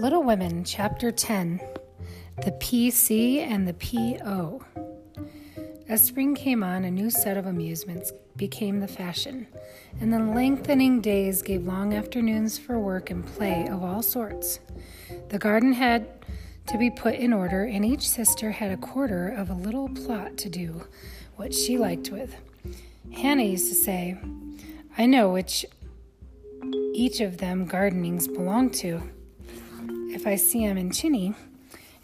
Little Women, Chapter 10 The PC and the PO. As spring came on, a new set of amusements became the fashion, and the lengthening days gave long afternoons for work and play of all sorts. The garden had to be put in order, and each sister had a quarter of a little plot to do what she liked with. Hannah used to say, I know which each of them gardenings belong to if I see 'em in Chinny,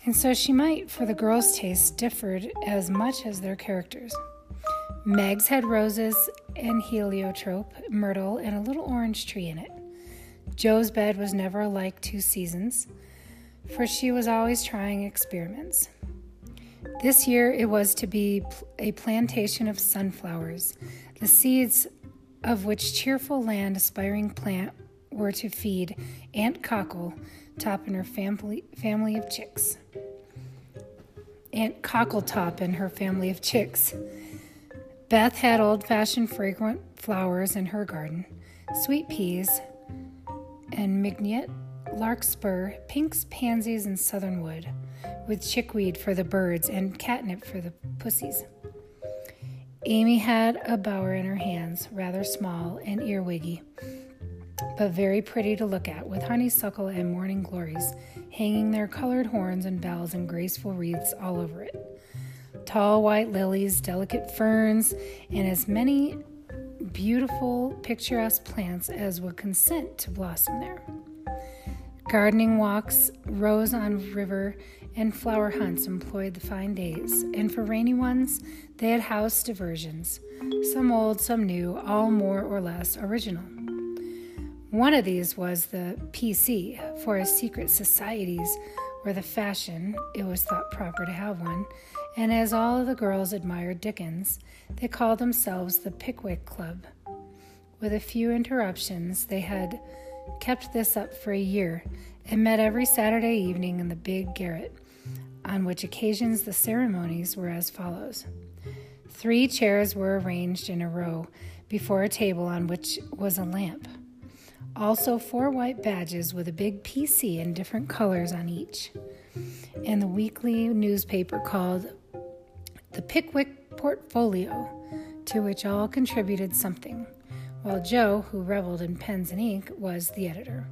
and so she might, for the girls' tastes differed as much as their characters. Meg's had roses and heliotrope, myrtle, and a little orange tree in it. Jo's bed was never alike two seasons, for she was always trying experiments. This year it was to be a plantation of sunflowers, the seeds of which cheerful land aspiring plant were to feed Aunt Cockle, Top and her family, family of chicks. Aunt Cockletop and her family of chicks. Beth had old fashioned fragrant flowers in her garden sweet peas and mignonette, larkspur, pinks, pansies, and southernwood, with chickweed for the birds and catnip for the pussies. Amy had a bower in her hands, rather small and earwiggy, but very pretty to look at, with honeysuckle and morning glories hanging their colored horns and bells and graceful wreaths all over it. Tall white lilies, delicate ferns, and as many beautiful, picturesque plants as would consent to blossom there. Gardening walks, rows on river, and flower hunts employed the fine days, and for rainy ones, they had house diversions, some old, some new, all more or less original. One of these was the PC, for as secret societies were the fashion, it was thought proper to have one, and as all of the girls admired Dickens, they called themselves the Pickwick Club. With a few interruptions, they had kept this up for a year and met every Saturday evening in the big garret, on which occasions the ceremonies were as follows. Three chairs were arranged in a row before a table on which was a lamp. Also, four white badges with a big PC in different colors on each, and the weekly newspaper called the Pickwick Portfolio, to which all contributed something, while Jo, who reveled in pens and ink, was the editor.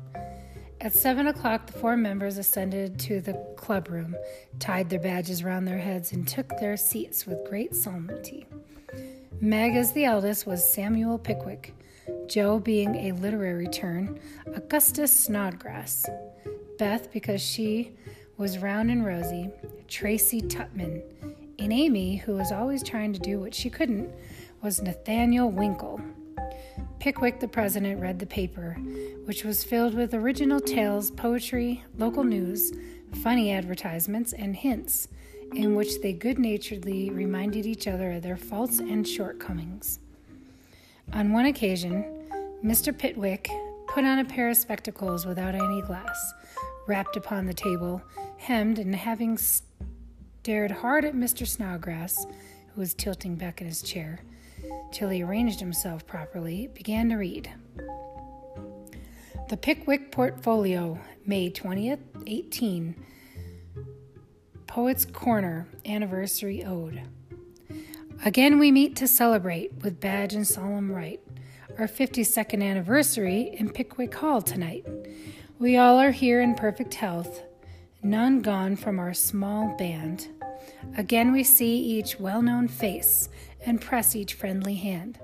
At seven o'clock, the four members ascended to the club room, tied their badges round their heads, and took their seats with great solemnity. Meg, as the eldest, was Samuel Pickwick Jo being a literary turn, Augustus Snodgrass, Beth because she was round and rosy, Tracy Tupman, and Amy, who was always trying to do what she couldn't, was Nathaniel Winkle. Pickwick, the president, read the paper, which was filled with original tales, poetry, local news, funny advertisements, and hints, in which they good naturedly reminded each other of their faults and shortcomings. On one occasion, Mr. Pickwick put on a pair of spectacles without any glass, rapped upon the table, hemmed, and having stared hard at Mr. Snodgrass, who was tilting back in his chair, till he arranged himself properly, began to read. The Pickwick Portfolio, May 20th, 18. Poet's Corner Anniversary Ode. Again, we meet to celebrate with badge and solemn rite our 52nd anniversary in Pickwick Hall tonight. We all are here in perfect health, none gone from our small band. Again, we see each well known face and press each friendly hand.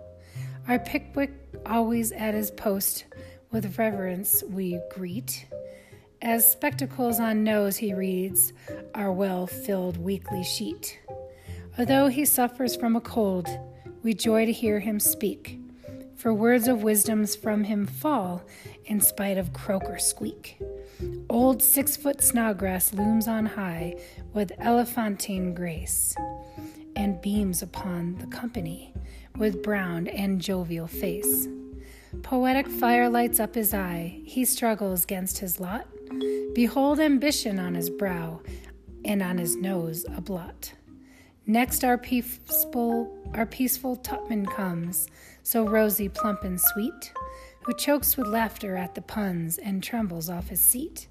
Our Pickwick always at his post, with reverence we greet. As spectacles on nose he reads our well filled weekly sheet. Although he suffers from a cold, we joy to hear him speak, for words of wisdoms from him fall in spite of croak or squeak. Old six foot Snodgrass looms on high with elephantine grace, and beams upon the company with brown and jovial face. Poetic fire lights up his eye, he struggles against his lot. Behold ambition on his brow, and on his nose a blot. Next, our peaceful, our peaceful Tupman comes, so rosy, plump, and sweet, who chokes with laughter at the puns and trembles off his seat.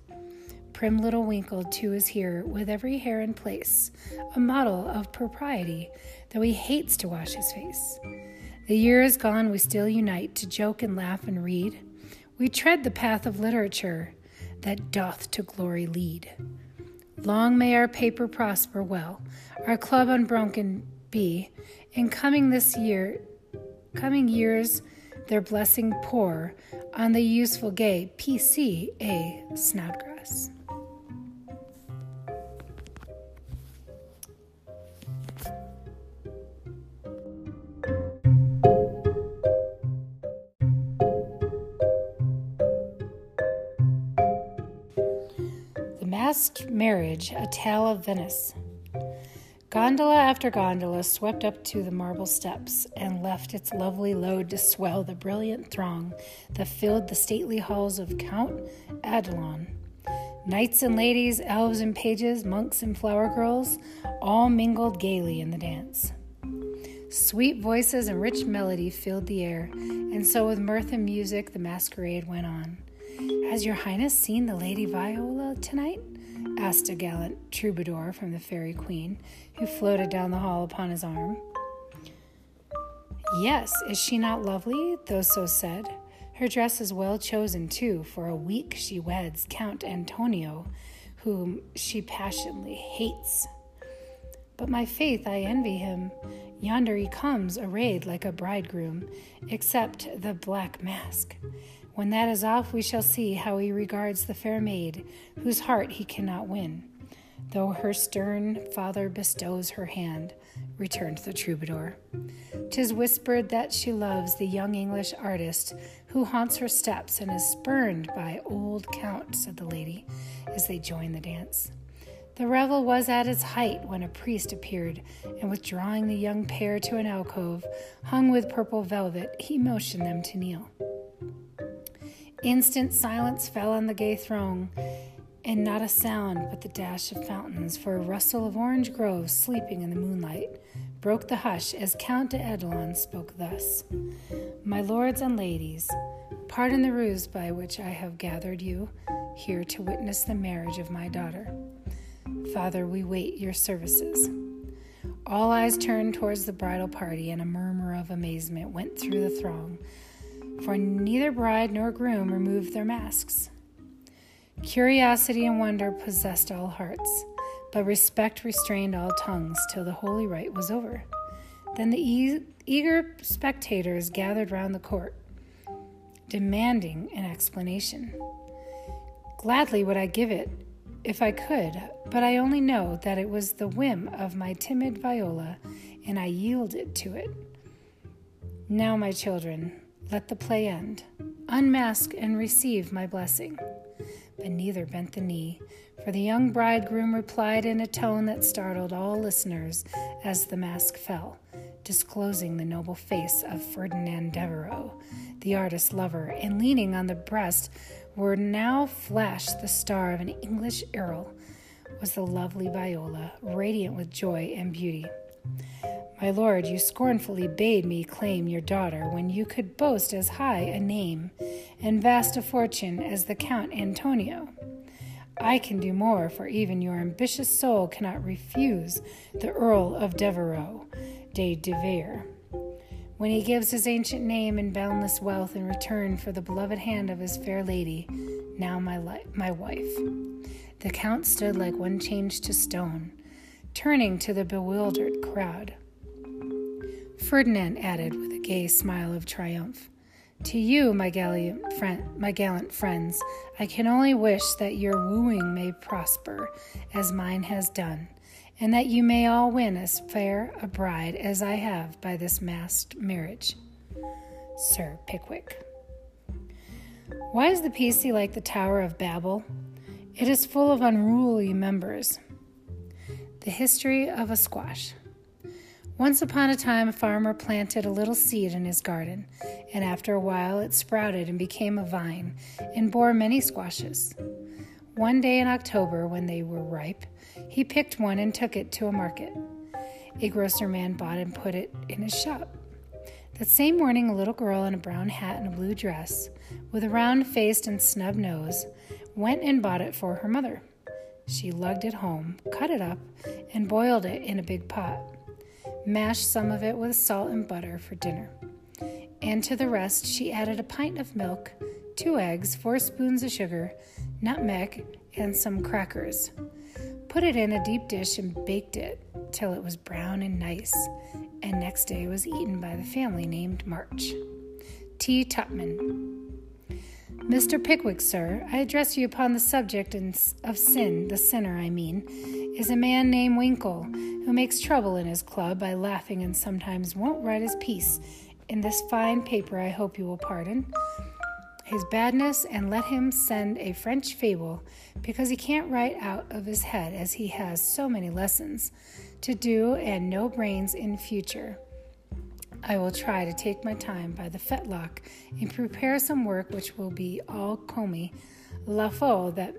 prim little Winkle, too, is here, with every hair in place, a model of propriety, though he hates to wash his face. The year is gone, we still unite to joke and laugh and read. We tread the path of literature that doth to glory lead. Long may our paper prosper well, our club unbroken be, in coming this year, coming years, their blessing pour on the useful gay PCA. Snodgrass. Masked Marriage, A Tale of Venice. Gondola after gondola swept up to the marble steps and left its lovely load to swell the brilliant throng that filled the stately halls of Count Adelon. Knights and ladies, elves and pages, monks and flower girls, all mingled gaily in the dance. Sweet voices and rich melody filled the air, and so with mirth and music the masquerade went on. Has your highness seen the Lady Viola tonight? Asked a gallant troubadour from the Fairy Queen, who floated down the hall upon his arm. Yes, is she not lovely? Those so said. Her dress is well chosen, too, for a week she weds Count Antonio, whom she passionately hates. But my faith, I envy him. Yonder he comes, arrayed like a bridegroom, except the black mask. When that is off, we shall see how he regards the fair maid, whose heart he cannot win. Though her stern father bestows her hand, returned the troubadour. Tis whispered that she loves the young English artist who haunts her steps and is spurned by old Count, said the lady, as they joined the dance. The revel was at its height when a priest appeared, and withdrawing the young pair to an alcove hung with purple velvet, he motioned them to kneel. Instant silence fell on the gay throng, and not a sound but the dash of fountains, for a rustle of orange groves sleeping in the moonlight broke the hush as Count de Adelon spoke thus My lords and ladies, pardon the ruse by which I have gathered you here to witness the marriage of my daughter. Father, we wait your services. All eyes turned towards the bridal party, and a murmur of amazement went through the throng for neither bride nor groom removed their masks. Curiosity and wonder possessed all hearts, but respect restrained all tongues till the holy rite was over. Then the e- eager spectators gathered round the court, demanding an explanation. Gladly would I give it if I could, but I only know that it was the whim of my timid Viola, and I yielded to it. Now, my children, let the play end. Unmask and receive my blessing. But neither bent the knee, for the young bridegroom replied in a tone that startled all listeners as the mask fell, disclosing the noble face of Ferdinand Devereux, the artist's lover, and leaning on the breast where now flashed the star of an English earl was the lovely Viola, radiant with joy and beauty. My lord, you scornfully bade me claim your daughter when you could boast as high a name and vast a fortune as the Count Antonio. I can do more, for even your ambitious soul cannot refuse the Earl of Devereux de Devere when he gives his ancient name and boundless wealth in return for the beloved hand of his fair lady, now my, li- my wife. The count stood like one changed to stone, turning to the bewildered crowd. Ferdinand added with a gay smile of triumph. To you, my gallant, friend, my gallant friends, I can only wish that your wooing may prosper as mine has done, and that you may all win as fair a bride as I have by this masked marriage. Sir Pickwick. Why is the PC like the Tower of Babel? It is full of unruly members. The history of a squash. Once upon a time, a farmer planted a little seed in his garden, and after a while it sprouted and became a vine and bore many squashes. One day in October, when they were ripe, he picked one and took it to a market. A grocer man bought and put it in his shop. That same morning, a little girl in a brown hat and a blue dress, with a round face and snub nose, went and bought it for her mother. She lugged it home, cut it up, and boiled it in a big pot. Mashed some of it with salt and butter for dinner. And to the rest, she added a pint of milk, two eggs, four spoons of sugar, nutmeg, and some crackers. Put it in a deep dish and baked it till it was brown and nice, and next day was eaten by the family named March. T. Tupman. Mr. Pickwick, sir, I address you upon the subject of sin, the sinner, I mean, is a man named Winkle, who makes trouble in his club by laughing and sometimes won't write his piece in this fine paper I hope you will pardon his badness and let him send a French fable because he can't write out of his head as he has so many lessons to do and no brains in future. I will try to take my time by the fetlock and prepare some work which will be all commis la faux that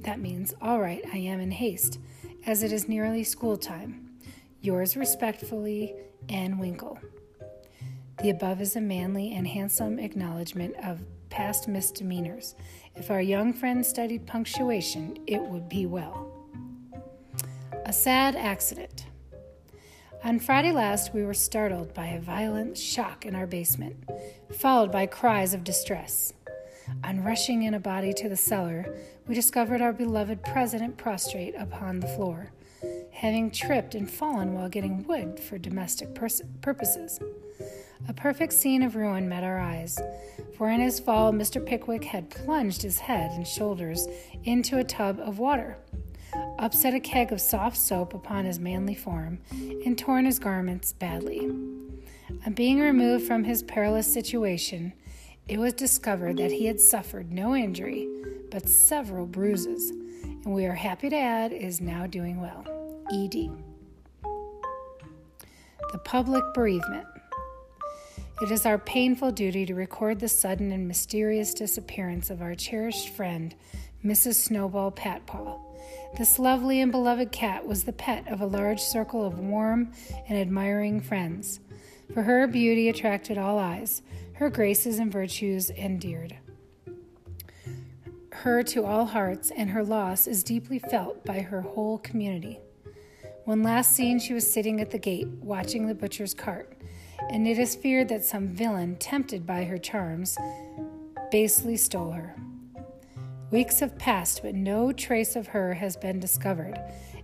that means all right I am in haste as it is nearly school time. Yours respectfully, N. Winkle. The above is a manly and handsome acknowledgment of past misdemeanors. If our young friend studied punctuation, it would be well. A sad accident. On Friday last, we were startled by a violent shock in our basement, followed by cries of distress. On rushing in a body to the cellar, we discovered our beloved president prostrate upon the floor, having tripped and fallen while getting wood for domestic pers- purposes. A perfect scene of ruin met our eyes, for in his fall, Mr. Pickwick had plunged his head and shoulders into a tub of water, upset a keg of soft soap upon his manly form, and torn his garments badly. On being removed from his perilous situation, it was discovered that he had suffered no injury, but several bruises, and we are happy to add is now doing well. ED. The public bereavement. It is our painful duty to record the sudden and mysterious disappearance of our cherished friend, Mrs. Snowball Patpaw. This lovely and beloved cat was the pet of a large circle of warm and admiring friends. For her beauty attracted all eyes, her graces and virtues endeared her to all hearts, and her loss is deeply felt by her whole community. When last seen, she was sitting at the gate, watching the butcher's cart and it is feared that some villain, tempted by her charms, basely stole her. Weeks have passed, but no trace of her has been discovered,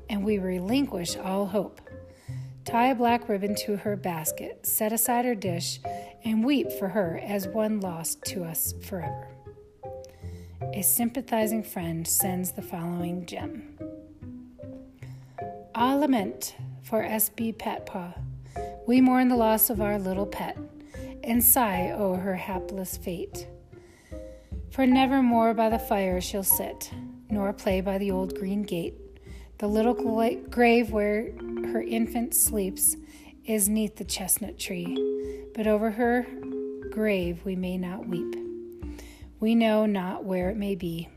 and we relinquish all hope. Tie a black ribbon to her basket, set aside her dish, and weep for her as one lost to us forever. A sympathizing friend sends the following gem. A lament for S.B. Patpaw. We mourn the loss of our little pet, and sigh o'er her hapless fate. For never more by the fire she'll sit, nor play by the old green gate. The little grave where her infant sleeps is neath the chestnut tree, but over her grave we may not weep. We know not where it may be.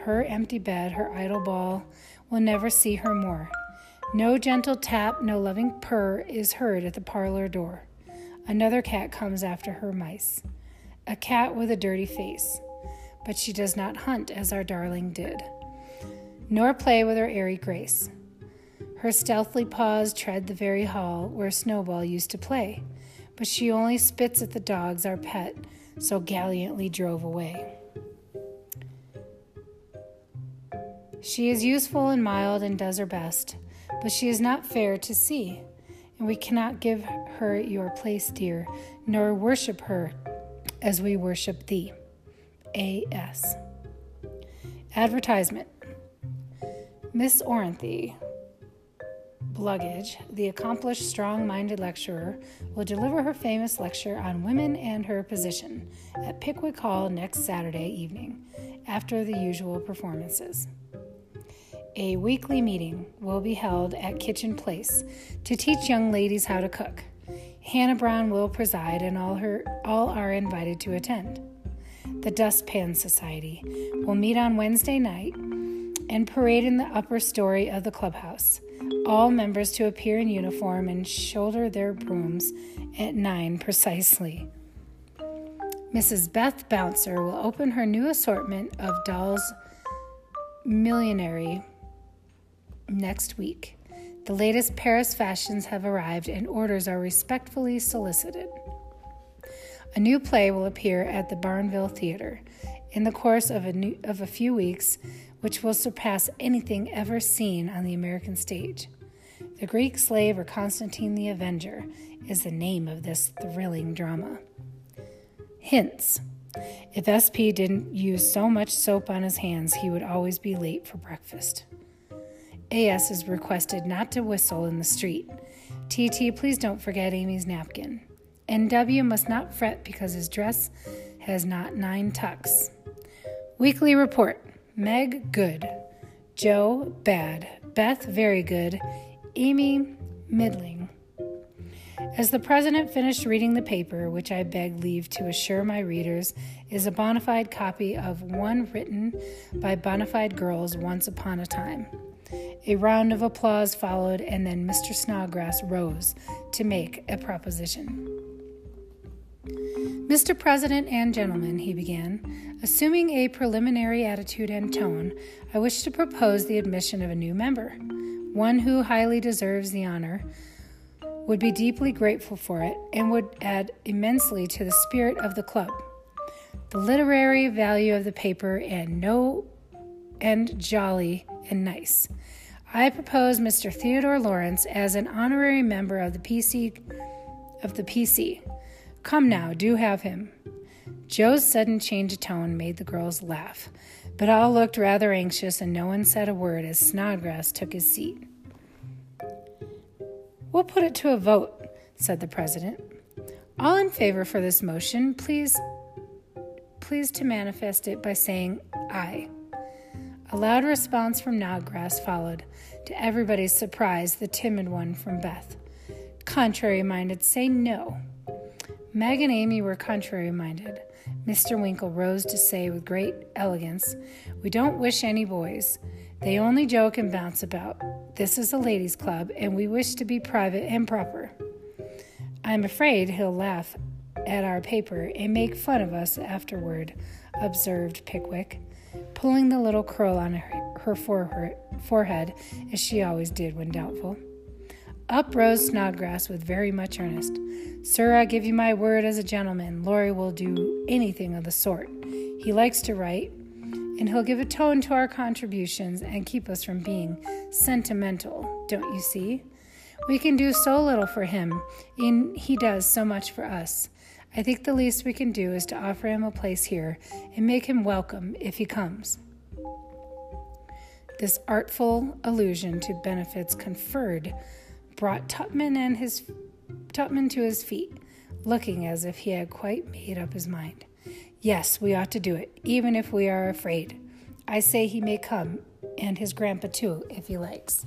Her empty bed, her idle ball, will never see her more. No gentle tap, no loving purr is heard at the parlor door. Another cat comes after her mice. A cat with a dirty face. But she does not hunt as our darling did, nor play with her airy grace. Her stealthy paws tread the very hall where Snowball used to play, but she only spits at the dogs our pet so gallantly drove away. She is useful and mild and does her best, but she is not fair to see, and we cannot give her your place, dear, nor worship her as we worship thee. A.S. Advertisement Miss Oranthy Bluggage, the accomplished, strong minded lecturer, will deliver her famous lecture on women and her position at Pickwick Hall next Saturday evening after the usual performances. A weekly meeting will be held at Kitchen Place to teach young ladies how to cook. Hannah Brown will preside, and all, her, all are invited to attend. The Dustpan Society will meet on Wednesday night and parade in the upper story of the clubhouse. All members to appear in uniform and shoulder their brooms at 9 precisely. Mrs. Beth Bouncer will open her new assortment of dolls' millionary next week. The latest Paris fashions have arrived and orders are respectfully solicited. A new play will appear at the Barnville Theater in the course of a, new, of a few weeks, which will surpass anything ever seen on the American stage. The Greek Slave or Constantine the Avenger is the name of this thrilling drama. Hints If SP didn't use so much soap on his hands, he would always be late for breakfast. AS is requested not to whistle in the street. TT, please don't forget Amy's napkin. NW must not fret because his dress has not nine tucks. Weekly report Meg, good. Jo, bad. Beth, very good. Amy, middling. As the president finished reading the paper, which I beg leave to assure my readers is a bona fide copy of one written by bona fide girls once upon a time. A round of applause followed, and then Mr. Snodgrass rose to make a proposition. Mr. President and gentlemen, he began, assuming a preliminary attitude and tone, I wish to propose the admission of a new member, one who highly deserves the honor, would be deeply grateful for it, and would add immensely to the spirit of the club. The literary value of the paper and no and jolly and nice. I propose Mr. Theodore Lawrence as an honorary member of the PC of the PC. Come now, do have him. Jo's sudden change of tone made the girls laugh, but all looked rather anxious and no one said a word as Snodgrass took his seat. We'll put it to a vote, said the president. All in favor for this motion, please please to manifest it by saying aye. A loud response from Snodgrass followed, to everybody's surprise, the timid one from Beth. Contrary minded, say no. Meg and Amy were contrary minded. Mr. Winkle rose to say with great elegance, We don't wish any boys. They only joke and bounce about. This is a ladies' club, and we wish to be private and proper. I'm afraid he'll laugh at our paper and make fun of us afterward, observed Pickwick, pulling the little curl on her, forehead as she always did when doubtful. Up rose Snodgrass with very much earnest. Sir, I give you my word as a gentleman, Laurie will do anything of the sort. He likes to write, and he'll give a tone to our contributions and keep us from being sentimental, don't you see? We can do so little for him, and he does so much for us. I think the least we can do is to offer him a place here and make him welcome if he comes. This artful allusion to benefits conferred brought Tupman and his Tupman to his feet, looking as if he had quite made up his mind. Yes, we ought to do it, even if we are afraid. I say he may come, and his grandpa too, if he likes.